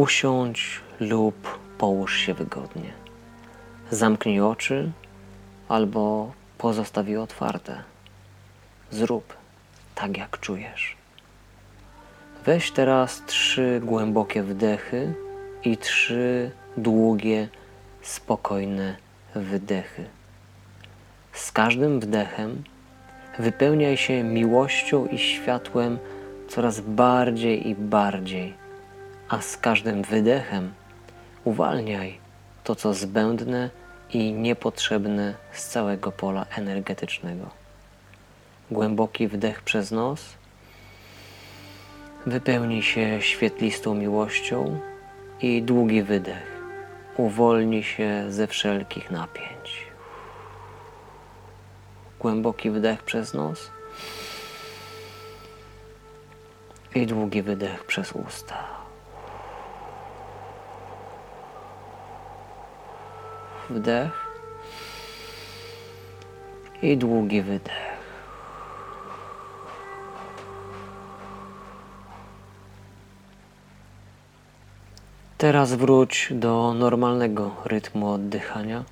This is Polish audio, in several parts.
Usiądź lub połóż się wygodnie. Zamknij oczy albo pozostaw je otwarte. Zrób tak, jak czujesz. Weź teraz trzy głębokie wdechy i trzy długie, spokojne wydechy. Z każdym wdechem wypełniaj się miłością i światłem coraz bardziej i bardziej, a z każdym wydechem uwalniaj to, co zbędne i niepotrzebne z całego pola energetycznego. Głęboki wdech przez nos wypełni się świetlistą miłością i długi wydech uwolni się ze wszelkich napięć. Głęboki wdech przez nos i długi wydech przez usta. Wdech i długi wydech. Teraz wróć do normalnego rytmu oddychania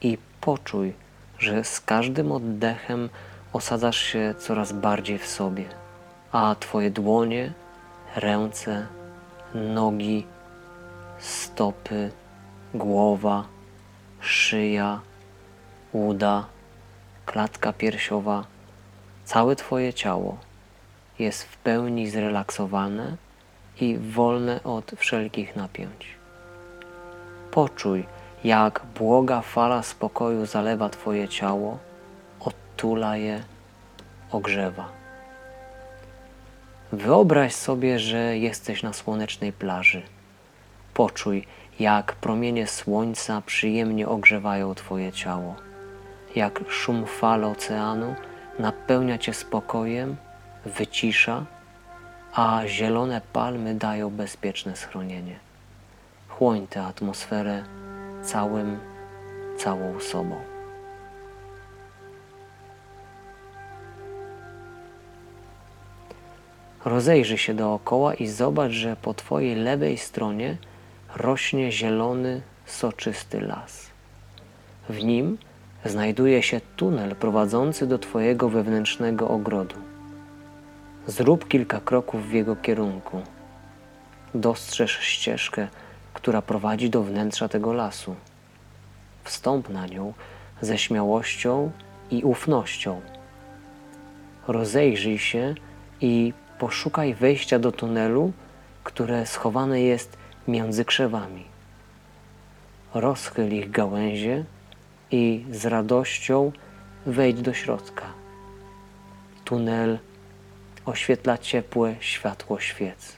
i poczuj, że z każdym oddechem osadzasz się coraz bardziej w sobie, a Twoje dłonie, ręce, nogi, stopy, głowa, szyja, uda, klatka piersiowa, całe Twoje ciało jest w pełni zrelaksowane i wolne od wszelkich napięć. Poczuj, jak błoga fala spokoju zalewa Twoje ciało, odtula je, ogrzewa. Wyobraź sobie, że jesteś na słonecznej plaży. Poczuj, jak promienie słońca przyjemnie ogrzewają Twoje ciało, jak szum fal oceanu napełnia Cię spokojem, wycisza a zielone palmy dają bezpieczne schronienie. Chłoń tę atmosferę całym, całą sobą. Rozejrzyj się dookoła i zobacz, że po Twojej lewej stronie rośnie zielony, soczysty las. W nim znajduje się tunel prowadzący do Twojego wewnętrznego ogrodu. Zrób kilka kroków w jego kierunku. Dostrzeż ścieżkę, która prowadzi do wnętrza tego lasu. Wstąp na nią ze śmiałością i ufnością. Rozejrzyj się i poszukaj wejścia do tunelu, które schowane jest między krzewami. Rozchyl ich gałęzie i z radością wejdź do środka. Tunel oświetla ciepłe światło świec.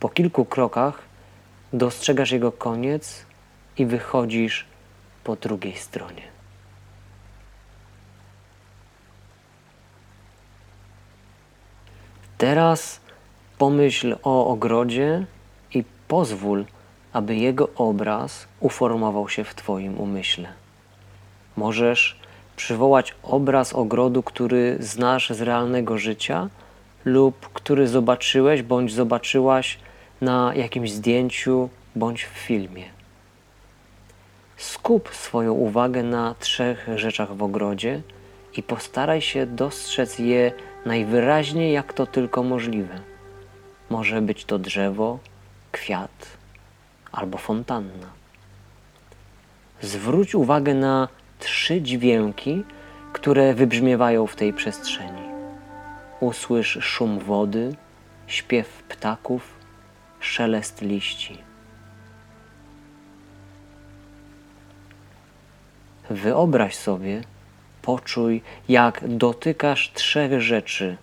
Po kilku krokach dostrzegasz jego koniec i wychodzisz po drugiej stronie. Teraz pomyśl o ogrodzie i pozwól, aby jego obraz uformował się w Twoim umyśle. Możesz przywołać obraz ogrodu, który znasz z realnego życia lub który zobaczyłeś bądź zobaczyłaś na jakimś zdjęciu bądź w filmie. Skup swoją uwagę na trzech rzeczach w ogrodzie i postaraj się dostrzec je najwyraźniej, jak to tylko możliwe. Może być to drzewo, kwiat albo fontanna. Zwróć uwagę na trzy dźwięki, które wybrzmiewają w tej przestrzeni. Usłysz szum wody, śpiew ptaków, szelest liści. Wyobraź sobie, poczuj, jak dotykasz trzech rzeczy.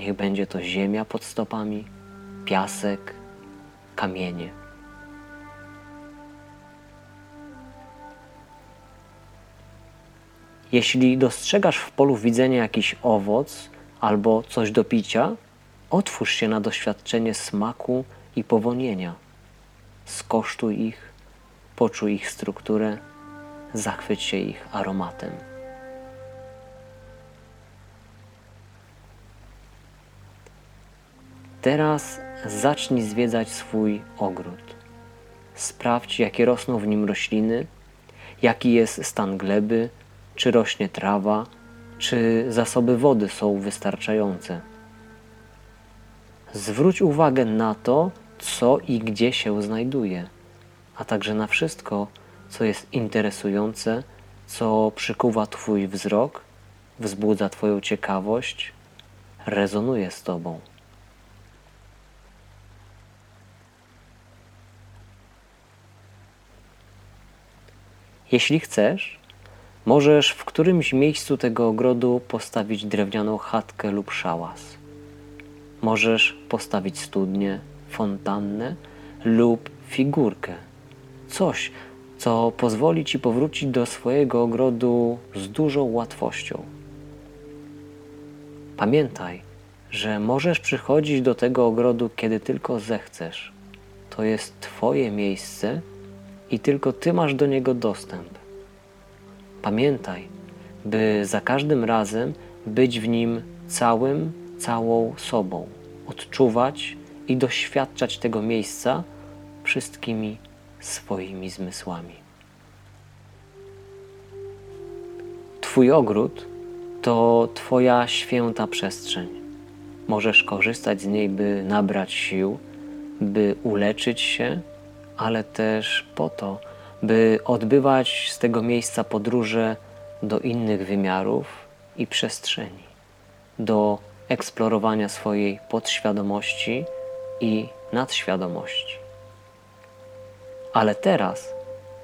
Niech będzie to ziemia pod stopami, piasek, kamienie. Jeśli dostrzegasz w polu widzenia jakiś owoc albo coś do picia, otwórz się na doświadczenie smaku i powonienia. Skosztuj ich, poczuj ich strukturę, zachwyć się ich aromatem. Teraz zacznij zwiedzać swój ogród. Sprawdź, jakie rosną w nim rośliny, jaki jest stan gleby, czy rośnie trawa, czy zasoby wody są wystarczające. Zwróć uwagę na to, co i gdzie się znajduje, a także na wszystko, co jest interesujące, co przykuwa Twój wzrok, wzbudza Twoją ciekawość, rezonuje z Tobą. Jeśli chcesz, możesz w którymś miejscu tego ogrodu postawić drewnianą chatkę lub szałas. Możesz postawić studnię, fontannę lub figurkę. Coś, co pozwoli Ci powrócić do swojego ogrodu z dużą łatwością. Pamiętaj, że możesz przychodzić do tego ogrodu, kiedy tylko zechcesz. To jest Twoje miejsce i tylko Ty masz do niego dostęp. Pamiętaj, by za każdym razem być w nim całym, całą sobą, odczuwać i doświadczać tego miejsca wszystkimi swoimi zmysłami. Twój ogród to Twoja święta przestrzeń. Możesz korzystać z niej, by nabrać sił, by uleczyć się, ale też po to, by odbywać z tego miejsca podróże do innych wymiarów i przestrzeni, do eksplorowania swojej podświadomości i nadświadomości. Ale teraz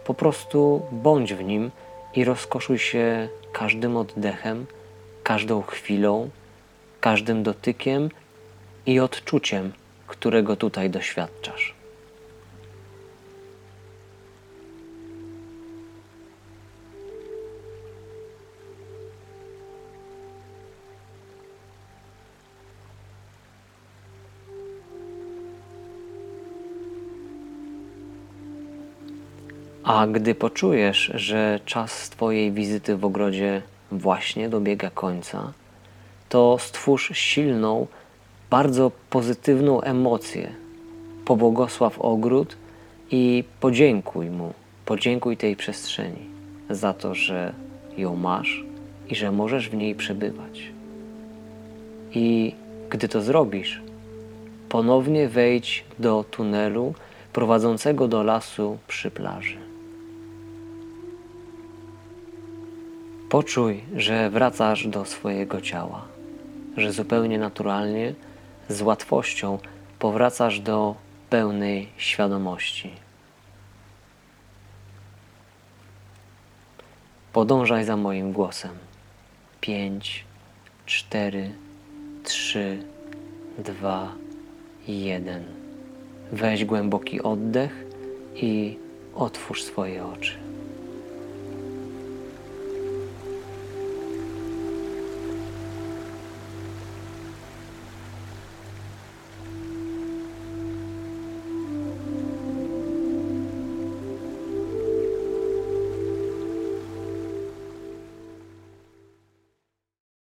po prostu bądź w nim i rozkoszuj się każdym oddechem, każdą chwilą, każdym dotykiem i odczuciem, którego tutaj doświadczasz. A gdy poczujesz, że czas Twojej wizyty w ogrodzie właśnie dobiega końca, to stwórz silną, bardzo pozytywną emocję. Pobłogosław ogród i podziękuj mu, podziękuj tej przestrzeni za to, że ją masz i że możesz w niej przebywać. I gdy to zrobisz, ponownie wejdź do tunelu prowadzącego do lasu przy plaży. Poczuj, że wracasz do swojego ciała, że zupełnie naturalnie, z łatwością powracasz do pełnej świadomości. Podążaj za moim głosem. Pięć, cztery, trzy, dwa, jeden. Weź głęboki oddech i otwórz swoje oczy.